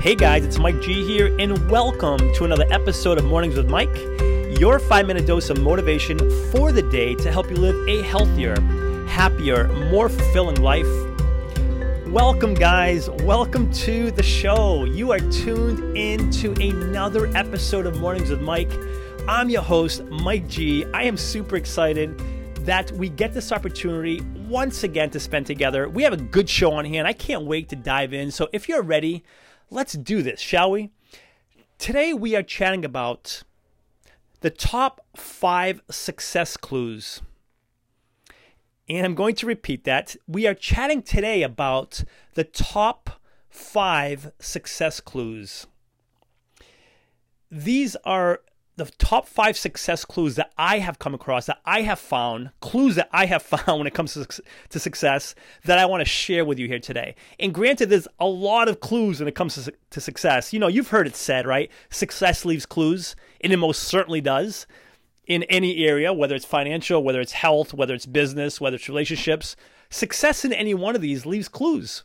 Hey guys, it's Mike G here, and welcome to another episode of Mornings with Mike, your five minute dose of motivation for the day to help you live a healthier, happier, more fulfilling life. Welcome, guys. Welcome to the show. You are tuned into another episode of Mornings with Mike. I'm your host, Mike G. I am super excited that we get this opportunity once again to spend together. We have a good show on hand. I can't wait to dive in. So if you're ready, let's do this, shall we? Today we are chatting about the top five success clues. And I'm going to repeat that. We are chatting today about the top five success clues. These are the top five success clues that I have come across, that I have found, clues that I have found when it comes to, to success that I want to share with you here today. And granted, there's a lot of clues when it comes to, to success. You know, you've heard it said, right? Success leaves clues, and it most certainly does in any area, whether it's financial, whether it's health, whether it's business, whether it's relationships. Success in any one of these leaves clues.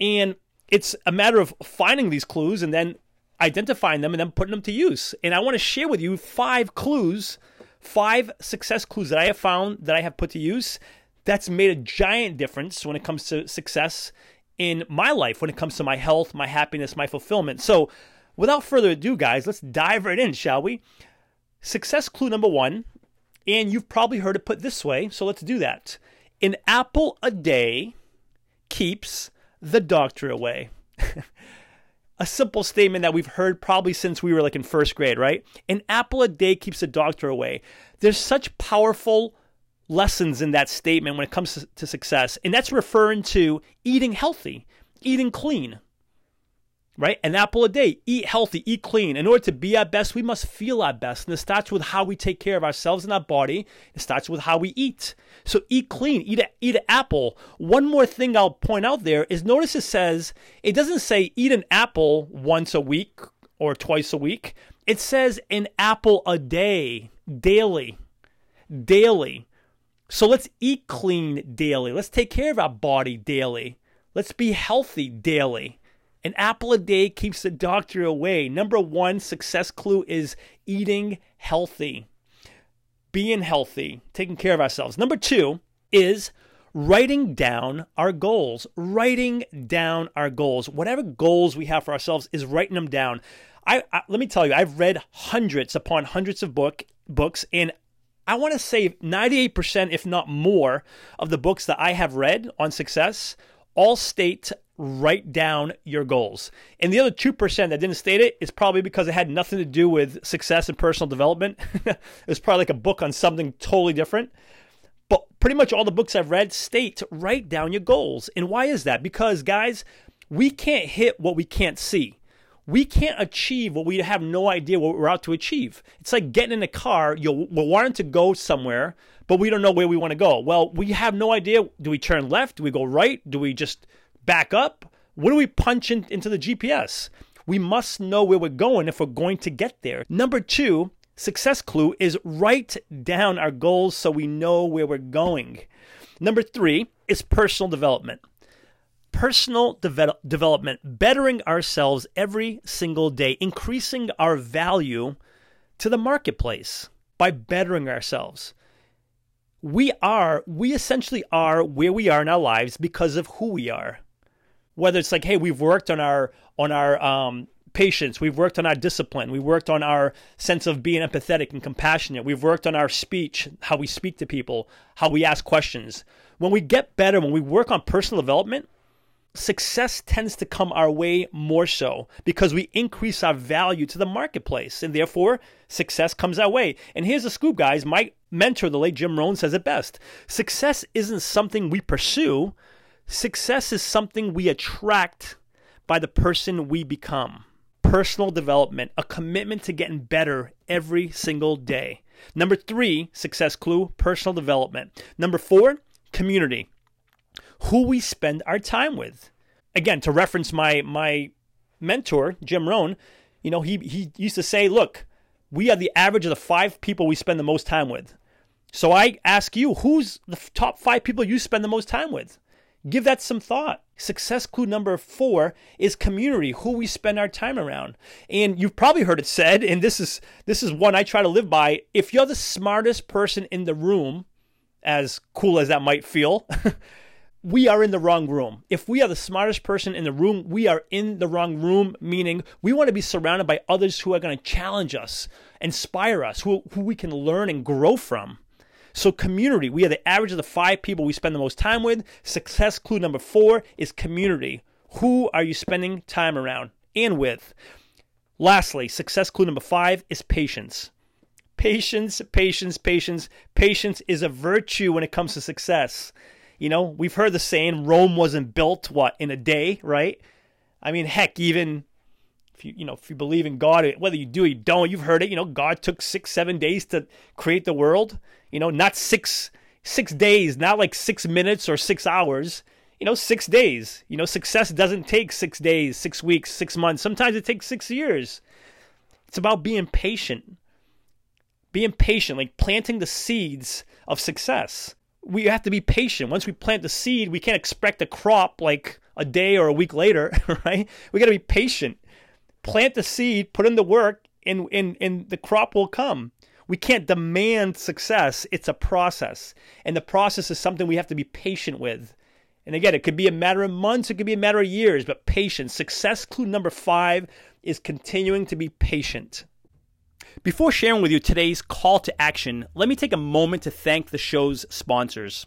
And it's a matter of finding these clues and then identifying them and then putting them to use. And I want to share with you five clues, five success clues that I have found that I have put to use that's made a giant difference when it comes to success in my life, when it comes to my health, my happiness, my fulfillment. So, without further ado, guys, let's dive right in, shall we? Success clue number one, and you've probably heard it put this way, so let's do that. An apple a day keeps the doctor away. a simple statement that we've heard probably since we were like in first grade, right? An apple a day keeps the doctor away. There's such powerful lessons in that statement when it comes to success, and that's referring to eating healthy, eating clean, right? An apple a day, eat healthy, eat clean. In order to be our best, we must feel our best. And it starts with how we take care of ourselves and our body. It starts with how we eat. So eat clean, eat, a, eat an apple. One more thing I'll point out there is notice it says, it doesn't say eat an apple once a week or twice a week. It says an apple a day, daily, daily. So let's eat clean daily. Let's take care of our body daily. Let's be healthy daily. An apple a day keeps the doctor away. Number one success clue is eating healthy, being healthy, taking care of ourselves. Number two is writing down our goals. Writing down our goals. Whatever goals we have for ourselves is writing them down. I, I let me tell you, I've read hundreds upon hundreds of book books, and I want to say 98%, if not more, of the books that I have read on success all state write down your goals. And the other 2% that didn't state it is probably because it had nothing to do with success and personal development. it was probably like a book on something totally different. But pretty much all the books I've read state write down your goals. And why is that? Because, guys, we can't hit what we can't see. We can't achieve what we have no idea what we're out to achieve. It's like getting in a car, you're wanting to go somewhere, but we don't know where we want to go. Well, we have no idea. Do we turn left? Do we go right? Do we just back up? What do we punch in, into the GPS? We must know where we're going if we're going to get there. Number two, success clue is write down our goals so we know where we're going. Number three is personal development. Personal de- development, bettering ourselves every single day, increasing our value to the marketplace by bettering ourselves we are we essentially are where we are in our lives because of who we are whether it's like hey we've worked on our on our um, patience we've worked on our discipline we've worked on our sense of being empathetic and compassionate we've worked on our speech how we speak to people how we ask questions when we get better when we work on personal development success tends to come our way more so because we increase our value to the marketplace and therefore success comes our way. And here's the scoop, guys. My mentor, the late Jim Rohn, says it best success isn't something we pursue, success is something we attract by the person we become. Personal development, a commitment to getting better every single day. Number three, success clue, personal development. Number four, community who we spend our time with. Again, to reference my my mentor, Jim Rohn, you know, he he used to say, look, we are the average of the five people we spend the most time with. So I ask you, who's the top five people you spend the most time with? Give that some thought. Success clue number four is community, who we spend our time around. And you've probably heard it said, and this is this is one I try to live by. If you're the smartest person in the room, as cool as that might feel, we are in the wrong room. If we are the smartest person in the room, we are in the wrong room, meaning we want to be surrounded by others who are going to challenge us, inspire us, who, who we can learn and grow from. So, community, we are the average of the five people we spend the most time with. Success clue number four is community. Who are you spending time around and with? Lastly, success clue number five is patience. Patience, patience, patience. Patience is a virtue when it comes to success. You know, we've heard the saying Rome wasn't built, what, in a day, right? I mean, heck, even if you you know if you believe in God, whether you do or you don't, you've heard it. You know, God took six seven days to create the world. You know, not six six days, not like six minutes or six hours. You know, six days. You know, success doesn't take six days, six weeks, six months. Sometimes it takes six years. It's about being patient. Being patient, like planting the seeds of success. We have to be patient. Once we plant the seed, we can't expect a crop like a day or a week later, right? We got to be patient plant the seed, put in the work, and, and, and the crop will come. We can't demand success. It's a process. And the process is something we have to be patient with. And again, it could be a matter of months, it could be a matter of years, but patience. Success clue number five is continuing to be patient. Before sharing with you today's call to action, let me take a moment to thank the show's sponsors.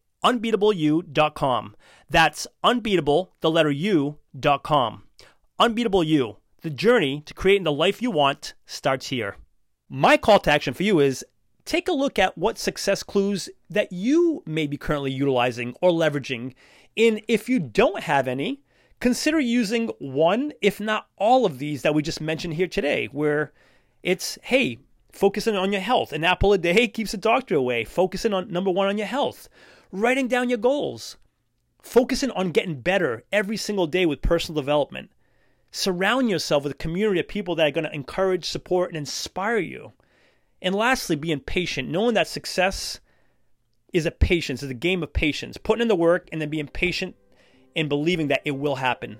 unbeatableu.com. That's unbeatable, the letter U.com. Unbeatable You, the journey to creating the life you want starts here. My call to action for you is take a look at what success clues that you may be currently utilizing or leveraging. And if you don't have any, consider using one, if not all of these that we just mentioned here today, where it's, hey, focusing on your health. An apple a day keeps the doctor away. Focusing on number one on your health writing down your goals, focusing on getting better every single day with personal development. Surround yourself with a community of people that are going to encourage, support, and inspire you. And lastly, being patient, knowing that success is a patience, is a game of patience, putting in the work and then being patient and believing that it will happen.